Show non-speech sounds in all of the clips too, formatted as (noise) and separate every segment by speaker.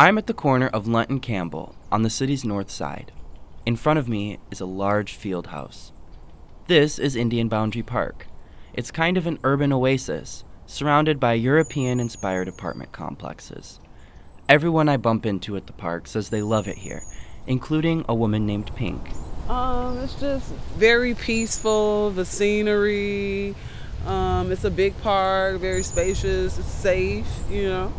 Speaker 1: I'm at the corner of Lunt and Campbell on the city's north side. In front of me is a large field house. This is Indian Boundary Park. It's kind of an urban oasis, surrounded by European inspired apartment complexes. Everyone I bump into at the park says they love it here, including a woman named Pink.
Speaker 2: Um, it's just very peaceful, the scenery. Um, it's a big park, very spacious, it's safe, you know.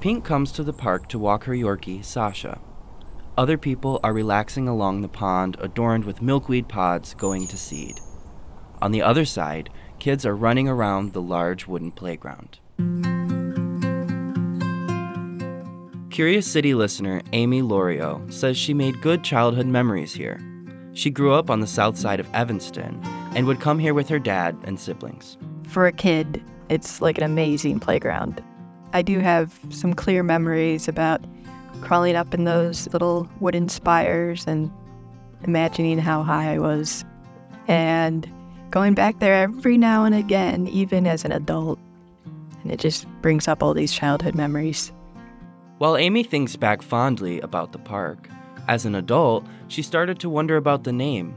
Speaker 1: Pink comes to the park to walk her Yorkie, Sasha. Other people are relaxing along the pond adorned with milkweed pods going to seed. On the other side, kids are running around the large wooden playground. Curious City listener Amy Lorio says she made good childhood memories here. She grew up on the south side of Evanston and would come here with her dad and siblings.
Speaker 3: For a kid, it's like an amazing playground. I do mm-hmm. have some clear memories about crawling up in those little wooden spires and imagining how high I was. And going back there every now and again, even as an adult. And it just brings up all these childhood memories.
Speaker 1: While Amy thinks back fondly about the park, as an adult, she started to wonder about the name.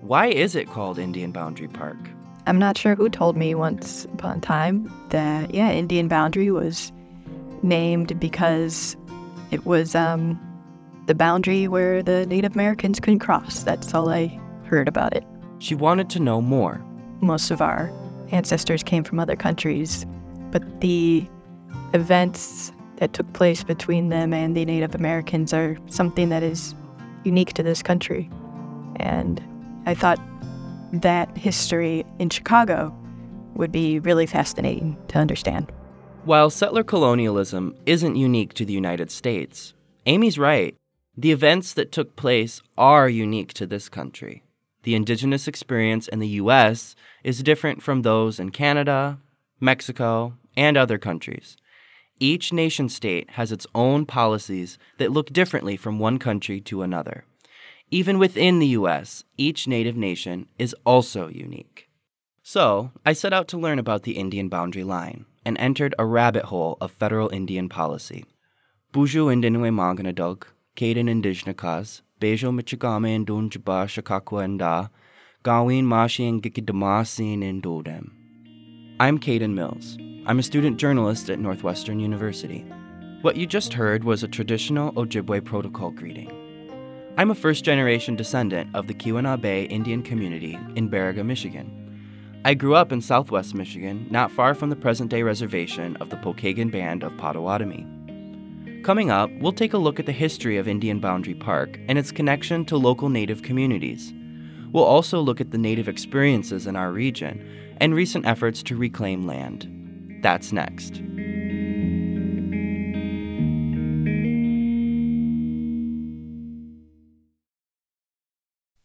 Speaker 1: Why is it called Indian Boundary Park?
Speaker 3: I'm not sure who told me once upon a time that, yeah, Indian Boundary was named because it was um, the boundary where the Native Americans couldn't cross. That's all I heard about it.
Speaker 1: She wanted to know more.
Speaker 3: Most of our ancestors came from other countries, but the events that took place between them and the Native Americans are something that is unique to this country. And I thought that history in Chicago would be really fascinating to understand.
Speaker 1: While settler colonialism isn't unique to the United States, Amy's right. The events that took place are unique to this country. The indigenous experience in the U.S. is different from those in Canada, Mexico, and other countries. Each nation state has its own policies that look differently from one country to another. Even within the US, each native nation is also unique. So, I set out to learn about the Indian boundary line and entered a rabbit hole of federal Indian policy. Buju Indinwe Maganadog, Kaden Indijnakas, Bejo Michigame and Dunjaba Shakakwa and Da, Gawin Mashi and Gikidamasin. I'm Caden Mills. I'm a student journalist at Northwestern University. What you just heard was a traditional Ojibwe protocol greeting. I'm a first generation descendant of the Keweenaw Bay Indian community in Baraga, Michigan. I grew up in southwest Michigan, not far from the present day reservation of the Pokagon Band of Potawatomi. Coming up, we'll take a look at the history of Indian Boundary Park and its connection to local Native communities. We'll also look at the Native experiences in our region and recent efforts to reclaim land. That's next.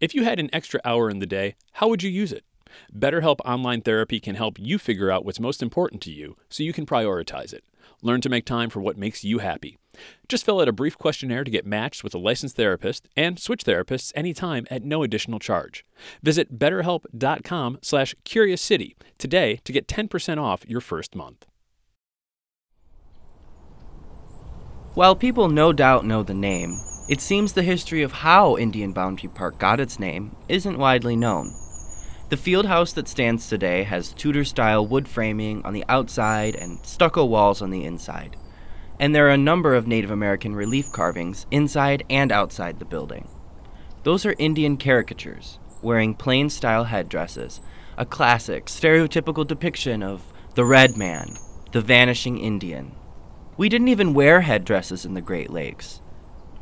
Speaker 4: If you had an extra hour in the day, how would you use it? BetterHelp Online Therapy can help you figure out what's most important to you so you can prioritize it. Learn to make time for what makes you happy. Just fill out a brief questionnaire to get matched with a licensed therapist and switch therapists anytime at no additional charge. Visit betterhelp.com slash curiouscity today to get 10% off your first month.
Speaker 1: While people no doubt know the name, it seems the history of how Indian Boundary Park got its name isn't widely known. The field house that stands today has Tudor style wood framing on the outside and stucco walls on the inside. And there are a number of Native American relief carvings inside and outside the building. Those are Indian caricatures, wearing plain style headdresses, a classic, stereotypical depiction of the red man, the vanishing Indian. We didn't even wear headdresses in the Great Lakes.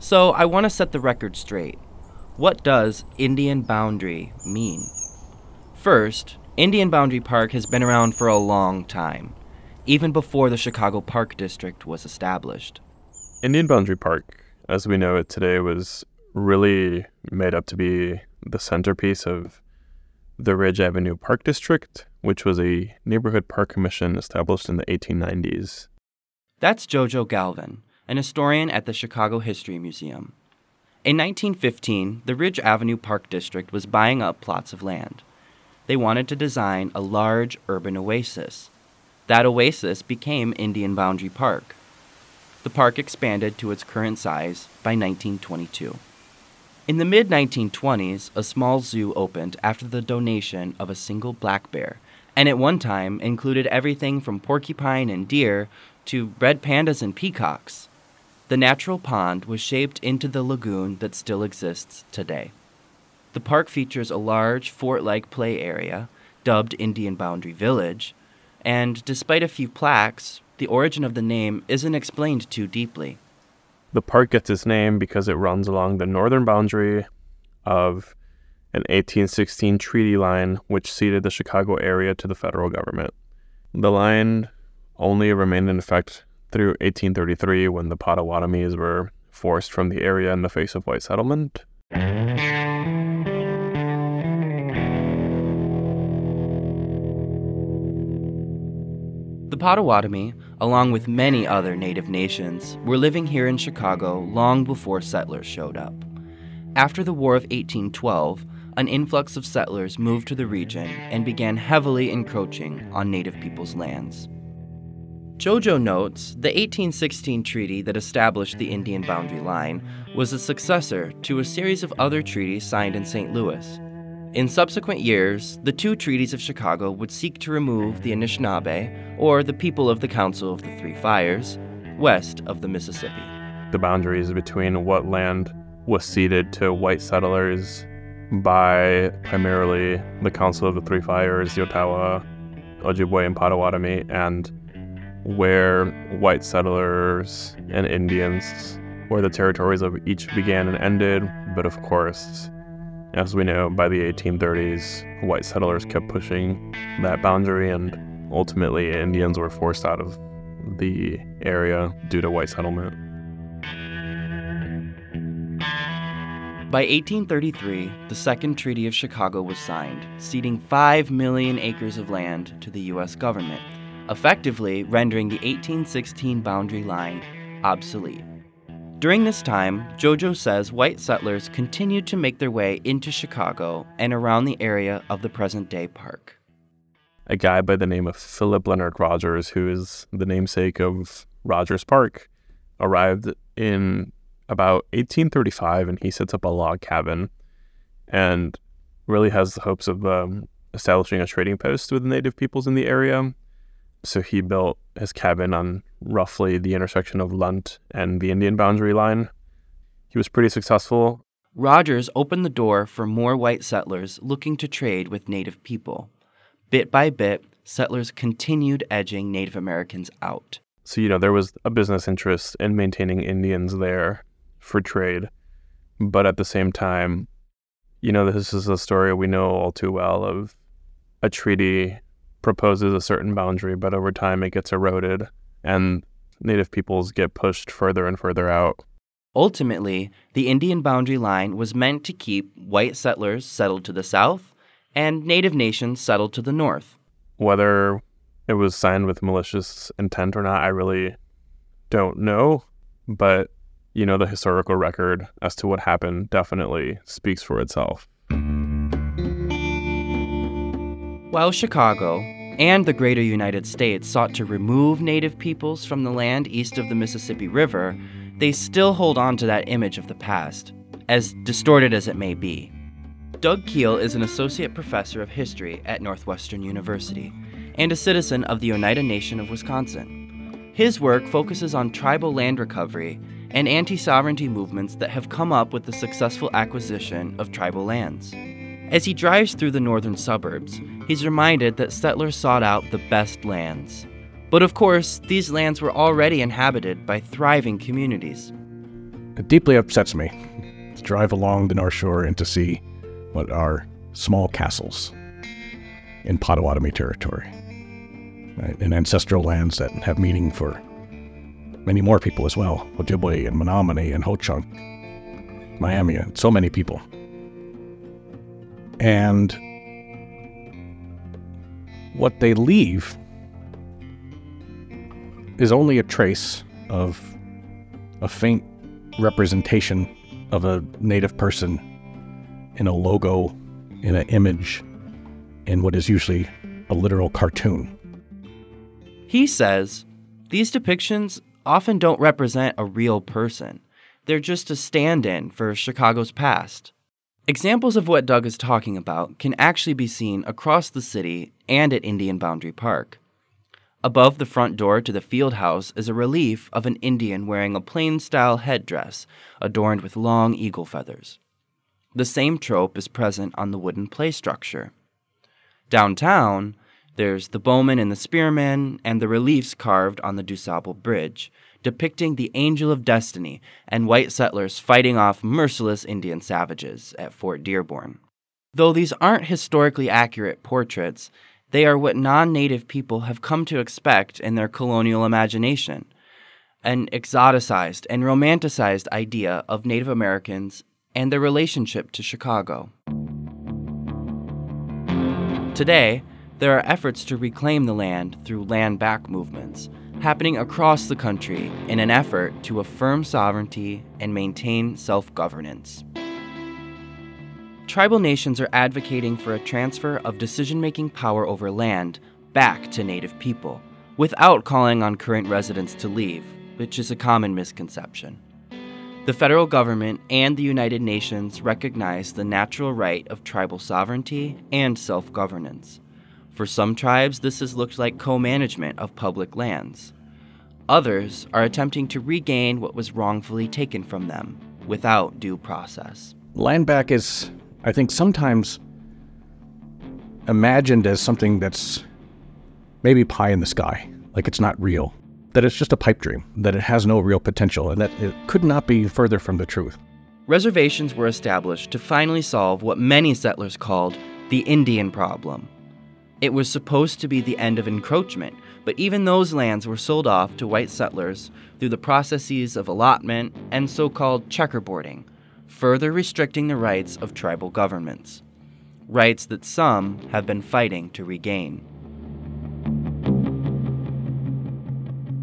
Speaker 1: So I want to set the record straight. What does Indian boundary mean? First, Indian Boundary Park has been around for a long time, even before the Chicago Park District was established.
Speaker 5: Indian Boundary Park as we know it today, was really made up to be the centerpiece of the Ridge Avenue Park District, which was a neighborhood park commission established in the 1890s.
Speaker 1: That's Jojo Galvin, an historian at the Chicago History Museum. In 1915, the Ridge Avenue Park District was buying up plots of land. They wanted to design a large urban oasis. That oasis became Indian Boundary Park. The park expanded to its current size by 1922. In the mid 1920s, a small zoo opened after the donation of a single black bear, and at one time included everything from porcupine and deer to red pandas and peacocks. The natural pond was shaped into the lagoon that still exists today. The park features a large fort like play area, dubbed Indian Boundary Village, and despite a few plaques, the origin of the name isn't explained too deeply.
Speaker 5: The park gets its name because it runs along the northern boundary of an 1816 treaty line which ceded the Chicago area to the federal government. The line only remained in effect through 1833 when the Potawatomis were forced from the area in the face of white settlement.
Speaker 1: The Potawatomi, along with many other native nations, were living here in Chicago long before settlers showed up. After the War of 1812, an influx of settlers moved to the region and began heavily encroaching on native people's lands. Jojo notes the 1816 treaty that established the Indian boundary line was a successor to a series of other treaties signed in St. Louis. In subsequent years, the two treaties of Chicago would seek to remove the Anishinaabe, or the people of the Council of the Three Fires, west of the Mississippi.
Speaker 5: The boundaries between what land was ceded to white settlers by primarily the Council of the Three Fires, the Ottawa, Ojibwe, and Potawatomi, and where white settlers and Indians, where the territories of each began and ended. But of course, as we know, by the 1830s, white settlers kept pushing that boundary, and ultimately, Indians were forced out of the area due to white settlement.
Speaker 1: By 1833, the Second Treaty of Chicago was signed, ceding 5 million acres of land to the U.S. government effectively rendering the 1816 boundary line obsolete. During this time, Jojo says white settlers continued to make their way into Chicago and around the area of the present day park.
Speaker 5: A guy by the name of Philip Leonard Rogers, who is the namesake of Rogers Park, arrived in about 1835 and he sets up a log cabin and really has the hopes of um, establishing a trading post with the native peoples in the area so he built his cabin on roughly the intersection of Lunt and the Indian boundary line. He was pretty successful.
Speaker 1: Rogers opened the door for more white settlers looking to trade with Native people. Bit by bit, settlers continued edging Native Americans out.
Speaker 5: So, you know, there was a business interest in maintaining Indians there for trade. But at the same time, you know, this is a story we know all too well of a treaty proposes a certain boundary, but over time it gets eroded and native peoples get pushed further and further out.
Speaker 1: Ultimately, the Indian boundary line was meant to keep white settlers settled to the south and native nations settled to the north.
Speaker 5: Whether it was signed with malicious intent or not, I really don't know. But, you know, the historical record as to what happened definitely speaks for itself.
Speaker 1: While Chicago and the greater United States sought to remove Native peoples from the land east of the Mississippi River, they still hold on to that image of the past, as distorted as it may be. Doug Kiel is an associate professor of history at Northwestern University and a citizen of the Oneida Nation of Wisconsin. His work focuses on tribal land recovery and anti sovereignty movements that have come up with the successful acquisition of tribal lands. As he drives through the northern suburbs, he's reminded that settlers sought out the best lands. But of course, these lands were already inhabited by thriving communities.
Speaker 6: It deeply upsets me (laughs) to drive along the North Shore and to see what are small castles in Potawatomi territory, right? in ancestral lands that have meaning for many more people as well Ojibwe and Menominee and Ho Chunk, Miami, and so many people. And what they leave is only a trace of a faint representation of a native person in a logo, in an image, in what is usually a literal cartoon.
Speaker 1: He says these depictions often don't represent a real person. They're just a stand in for Chicago's past. Examples of what Doug is talking about can actually be seen across the city and at Indian Boundary Park. Above the front door to the field house is a relief of an Indian wearing a plain style headdress adorned with long eagle feathers. The same trope is present on the wooden play structure. Downtown, there's the bowman and the spearman, and the reliefs carved on the DuSable Bridge, depicting the Angel of Destiny and white settlers fighting off merciless Indian savages at Fort Dearborn. Though these aren't historically accurate portraits, they are what non native people have come to expect in their colonial imagination an exoticized and romanticized idea of Native Americans and their relationship to Chicago. Today, there are efforts to reclaim the land through land back movements happening across the country in an effort to affirm sovereignty and maintain self governance. Tribal nations are advocating for a transfer of decision making power over land back to Native people without calling on current residents to leave, which is a common misconception. The federal government and the United Nations recognize the natural right of tribal sovereignty and self governance. For some tribes, this has looked like co management of public lands. Others are attempting to regain what was wrongfully taken from them without due process.
Speaker 6: Land back is, I think, sometimes imagined as something that's maybe pie in the sky, like it's not real, that it's just a pipe dream, that it has no real potential, and that it could not be further from the truth.
Speaker 1: Reservations were established to finally solve what many settlers called the Indian problem it was supposed to be the end of encroachment, but even those lands were sold off to white settlers through the processes of allotment and so called checkerboarding, further restricting the rights of tribal governments. Rights that some have been fighting to regain.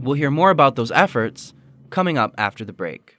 Speaker 1: We'll hear more about those efforts coming up after the break.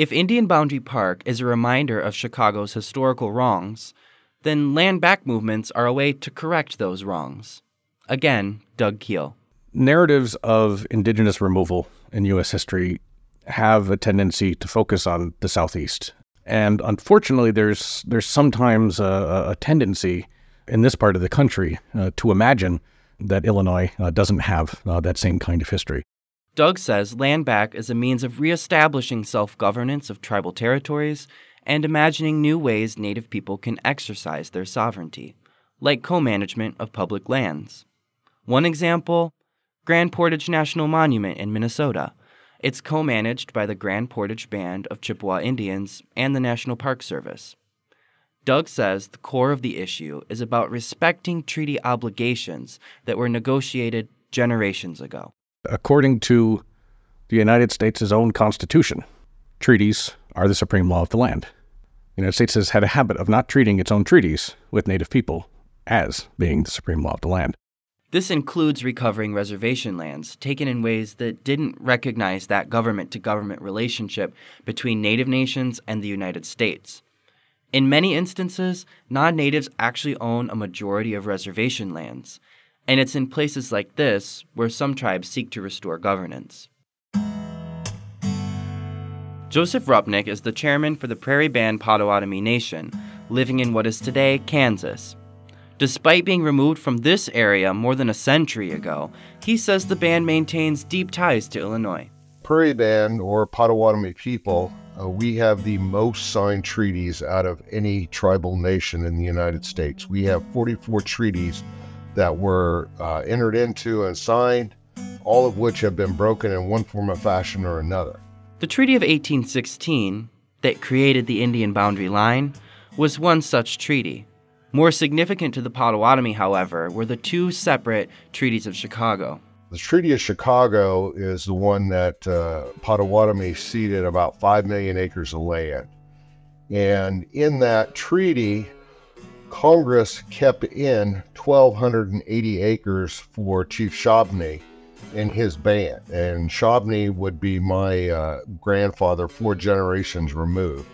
Speaker 1: If Indian Boundary Park is a reminder of Chicago's historical wrongs, then land back movements are a way to correct those wrongs. Again, Doug Kiel.
Speaker 6: Narratives of indigenous removal in U.S. history have a tendency to focus on the Southeast. And unfortunately, there's, there's sometimes a, a tendency in this part of the country uh, to imagine that Illinois uh, doesn't have uh, that same kind of history.
Speaker 1: Doug says land back is a means of reestablishing self governance of tribal territories and imagining new ways Native people can exercise their sovereignty, like co management of public lands. One example Grand Portage National Monument in Minnesota. It's co managed by the Grand Portage Band of Chippewa Indians and the National Park Service. Doug says the core of the issue is about respecting treaty obligations that were negotiated generations ago.
Speaker 6: According to the United States' own Constitution, treaties are the supreme law of the land. The United States has had a habit of not treating its own treaties with Native people as being the supreme law of the land.
Speaker 1: This includes recovering reservation lands taken in ways that didn't recognize that government to government relationship between Native nations and the United States. In many instances, non natives actually own a majority of reservation lands, and it's in places like this where some tribes seek to restore governance. Joseph Rupnick is the chairman for the Prairie Band Potawatomi Nation, living in what is today Kansas. Despite being removed from this area more than a century ago, he says the band maintains deep ties to Illinois.
Speaker 7: Prairie Band or Potawatomi people, uh, we have the most signed treaties out of any tribal nation in the United States. We have 44 treaties that were uh, entered into and signed, all of which have been broken in one form or fashion or another.
Speaker 1: The Treaty of 1816, that created the Indian boundary line, was one such treaty. More significant to the Potawatomi, however, were the two separate treaties of Chicago.
Speaker 7: The Treaty of Chicago is the one that uh, Potawatomi ceded about 5 million acres of land. And in that treaty, Congress kept in 1,280 acres for Chief Shab-eh-nay and his band. And Shab-eh-nay would be my uh, grandfather, four generations removed,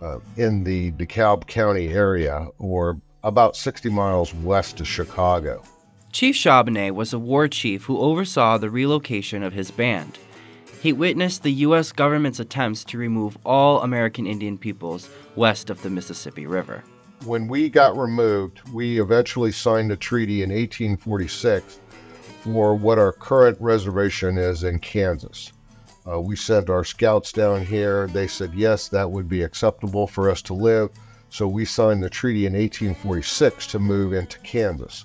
Speaker 7: uh, in the DeKalb County area, or about 60 miles west of Chicago.
Speaker 1: Chief Shab-eh-nay was a war chief who oversaw the relocation of his band. He witnessed the U.S. government's attempts to remove all American Indian peoples west of the Mississippi River.
Speaker 7: When we got removed, we eventually signed a treaty in 1846 for what our current reservation is in Kansas. Uh, we sent our scouts down here. They said, yes, that would be acceptable for us to live. So we signed the treaty in 1846 to move into Kansas.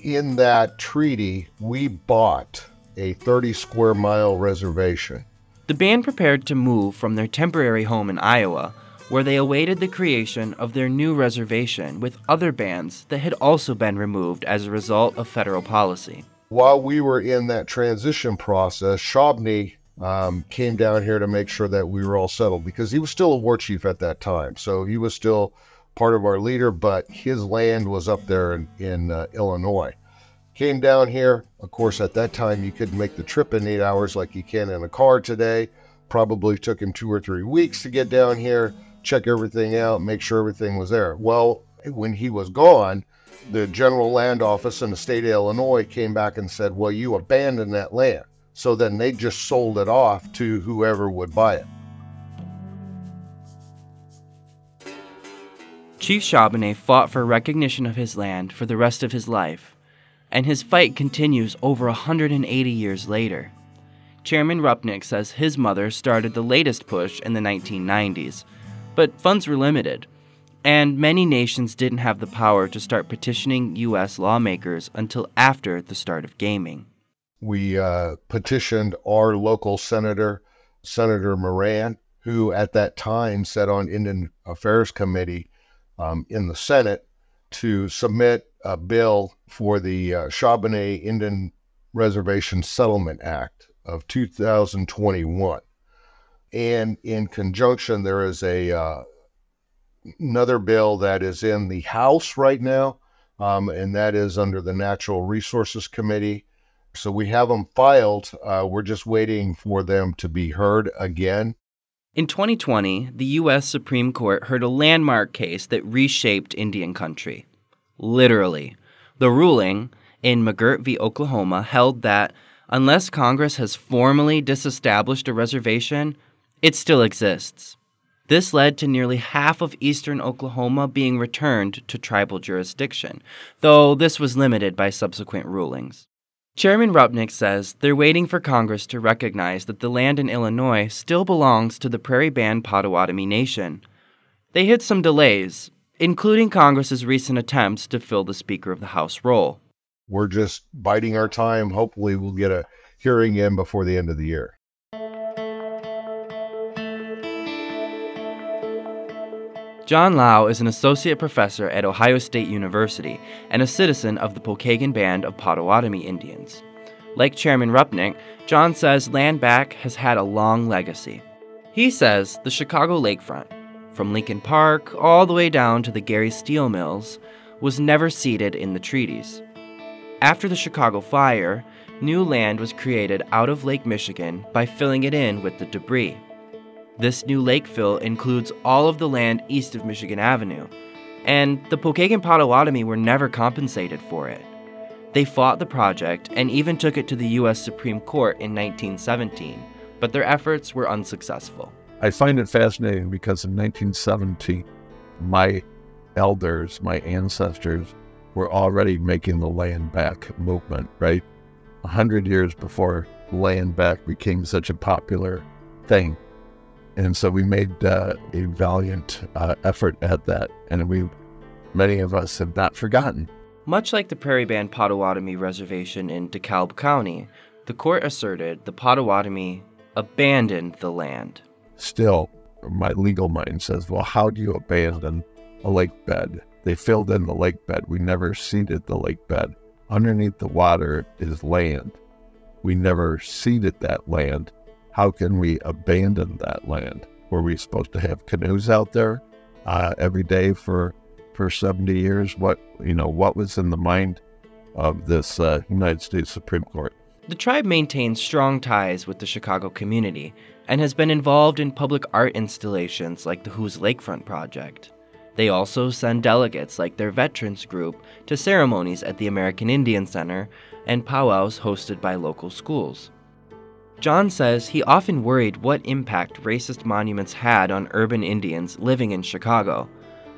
Speaker 7: In that treaty, we bought a 30 square mile reservation.
Speaker 1: The band prepared to move from their temporary home in Iowa, where they awaited the creation of their new reservation with other bands that had also been removed as a result of federal policy.
Speaker 7: While we were in that transition process, Shab-eh-nay um, came down here to make sure that we were all settled because he was still a war chief at that time. So he was still part of our leader, but his land was up there in, in uh, Illinois. Came down here. Of course, at that time, you couldn't make the trip in eight hours like you can in a car today. Probably took him two or three weeks to get down here, check everything out, make sure everything was there. Well, when he was gone, the General Land Office in the state of Illinois came back and said, Well, you abandoned that land. So then they just sold it off to whoever would buy it.
Speaker 1: Chief Shab-eh-nay fought for recognition of his land for the rest of his life, and his fight continues over 180 years later. Chairman Rupnick says his mother started the latest push in the 1990s, but funds were limited, and many nations didn't have the power to start petitioning U.S. lawmakers until after the start of gaming
Speaker 7: we uh, petitioned our local senator, Senator Moran, who at that time sat on Indian Affairs Committee um, in the Senate to submit a bill for the uh, Indian Reservation Settlement Act of 2021. And in conjunction, there is a uh, another bill that is in the House right now, um, and that is under the Natural Resources Committee. So we have them filed. Uh, we're just waiting for them to be heard again.
Speaker 1: In 2020, the U.S. Supreme Court heard a landmark case that reshaped Indian country. Literally. The ruling in McGirt v. Oklahoma held that unless Congress has formally disestablished a reservation, it still exists. This led to nearly half of eastern Oklahoma being returned to tribal jurisdiction, though this was limited by subsequent rulings. Chairman Rupnick says they're waiting for Congress to recognize that the land in Illinois still belongs to the Prairie Band Potawatomi Nation. They hit some delays, including Congress's recent attempts to fill the Speaker of the House role.
Speaker 7: We're just biding our time. Hopefully, we'll get a hearing in before the end of the year.
Speaker 1: John Low is an associate professor at Ohio State University and a citizen of the Pokagon Band of Potawatomi Indians. Like Chairman Rupnick, John says land back has had a long legacy. He says the Chicago lakefront, from Lincoln Park all the way down to the Gary Steel Mills, was never ceded in the treaties. After the Chicago fire, new land was created out of Lake Michigan by filling it in with the debris. This new lake fill includes all of the land east of Michigan Avenue, and the Pokagon Potawatomi were never compensated for it. They fought the project and even took it to the U.S. Supreme Court in 1917, but their efforts were unsuccessful.
Speaker 8: I find it fascinating because in 1917, my elders, my ancestors, were already making the land back movement, right? A hundred years before land back became such a popular thing. And so we made uh, a valiant uh, effort at that. And we, many of us have not forgotten.
Speaker 1: Much like the Prairie Band Potawatomi Reservation in DeKalb County, the court asserted the Potawatomi abandoned the land.
Speaker 8: Still, my legal mind says, well, how do you abandon a lake bed? They filled in the lake bed. We never ceded the lake bed. Underneath the water is land. We never ceded that land. How can we abandon that land? Were we supposed to have canoes out there uh, every day for for 70 years? What you know, what was in the mind of this uh, United States Supreme Court?
Speaker 1: The tribe maintains strong ties with the Chicago community and has been involved in public art installations like the Who's Lakefront Project. They also send delegates like their veterans group to ceremonies at the American Indian Center and powwows hosted by local schools. John says he often worried what impact racist monuments had on urban Indians living in Chicago,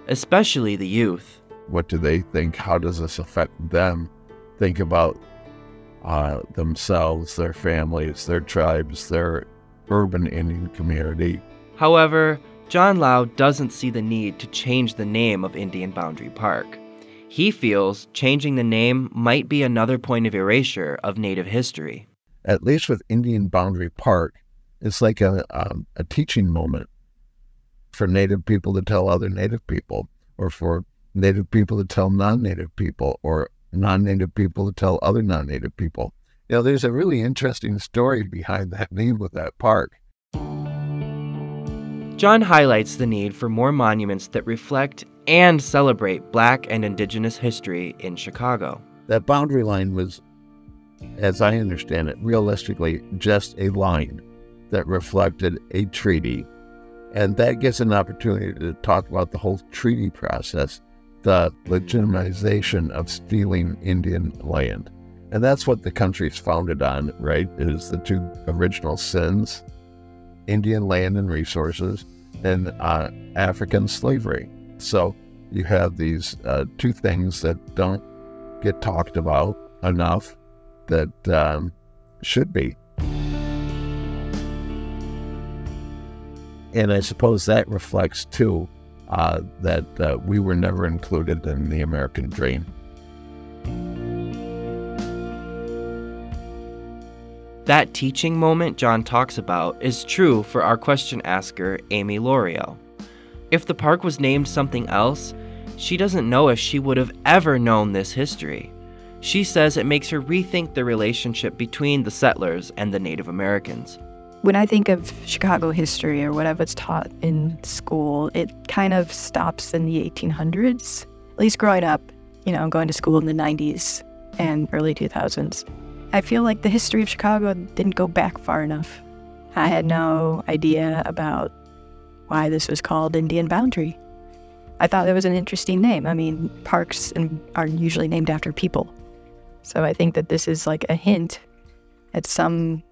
Speaker 1: especially the youth.
Speaker 8: What do they think? How does this affect them? Think about uh, themselves, their families, their tribes, their urban Indian community.
Speaker 1: However, John Low doesn't see the need to change the name of Indian Boundary Park. He feels changing the name might be another point of erasure of Native history.
Speaker 8: At least with Indian Boundary Park, it's like a, um, a teaching moment for Native people to tell other Native people, or for Native people to tell non Native people, or non Native people to tell other non Native people. You know, there's a really interesting story behind that name of that park.
Speaker 1: John highlights the need for more monuments that reflect and celebrate Black and Indigenous history in Chicago.
Speaker 8: That boundary line was, as I understand it, realistically just a line that reflected a treaty. And that gives an opportunity to talk about the whole treaty process, the legitimization of stealing Indian land. And that's what the country's founded on, right? Is the two original sins Indian land and resources and uh, African slavery. So you have these uh, two things that don't get talked about enough that um, should be. And I suppose that reflects too uh, that uh, we were never included in the American dream.
Speaker 1: That teaching moment John talks about is true for our question asker, Amy L'Oreal. If the park was named something else, she doesn't know if she would have ever known this history. She says it makes her rethink the relationship between the settlers and the Native Americans.
Speaker 3: When I think of Chicago history or what I was taught in school, it kind of stops in the 1800s. At least growing up, you know, going to school in the 90s and early 2000s. I feel like the history of Chicago didn't go back far enough. I had no idea about why this was called Indian Boundary. I thought it was an interesting name. I mean, parks are usually named after people. So I think that this is like a hint at some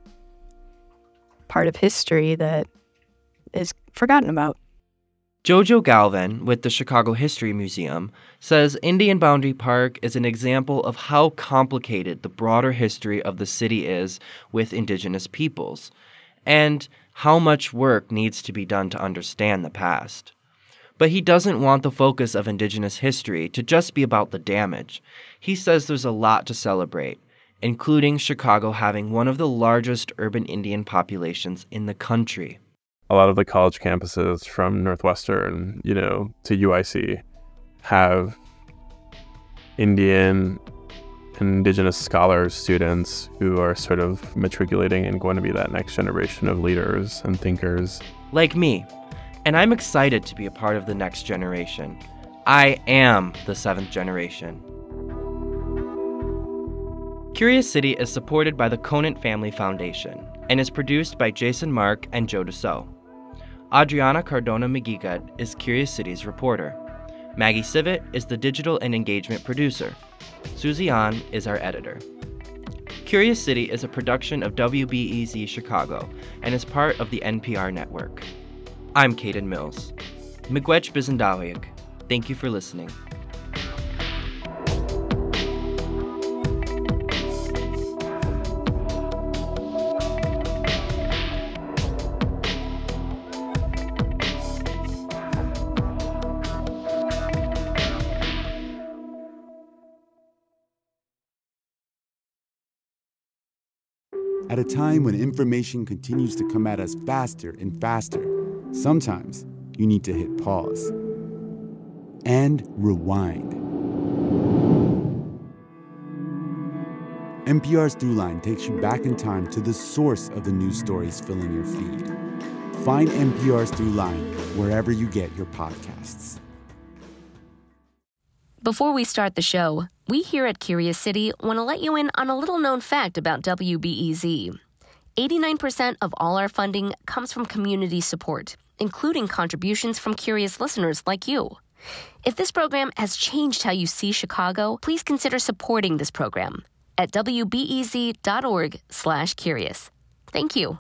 Speaker 3: part of history that is forgotten about.
Speaker 1: Jojo Galvin with the Chicago History Museum says Indian Boundary Park is an example of how complicated the broader history of the city is with indigenous peoples, and how much work needs to be done to understand the past. But he doesn't want the focus of indigenous history to just be about the damage. He says there's a lot to celebrate, including Chicago having one of the largest urban Indian populations in the country
Speaker 5: a lot of the college campuses from Northwestern, you know, to UIC have Indian indigenous scholars, students who are sort of matriculating and going to be that next generation of leaders and thinkers.
Speaker 1: Like me. And I'm excited to be a part of the next generation. I am the seventh generation. Curious City is supported by the Conant Family Foundation and is produced by Jason Mark and Joe DeCeault. Adriana Cardona Maguigad is Curious City's reporter. Maggie Sivit is the digital and engagement producer. Susie An is our editor. Curious City is a production of WBEZ Chicago and is part of the NPR network. I'm Caden Mills. Miigwech Bizandawiak. Thank you for listening.
Speaker 9: At a time when information continues to come at us faster and faster, sometimes you need to hit pause and rewind. NPR's Throughline takes you back in time to the source of the news stories filling your feed. Find NPR's Throughline wherever you get your podcasts.
Speaker 10: Before we start the show, we here at Curious City want to let you in on a little known fact about WBEZ. 89% of all our funding comes from community support, including contributions from curious listeners like you. If this program has changed how you see Chicago, please consider supporting this program at wbez.org/curious. Thank you.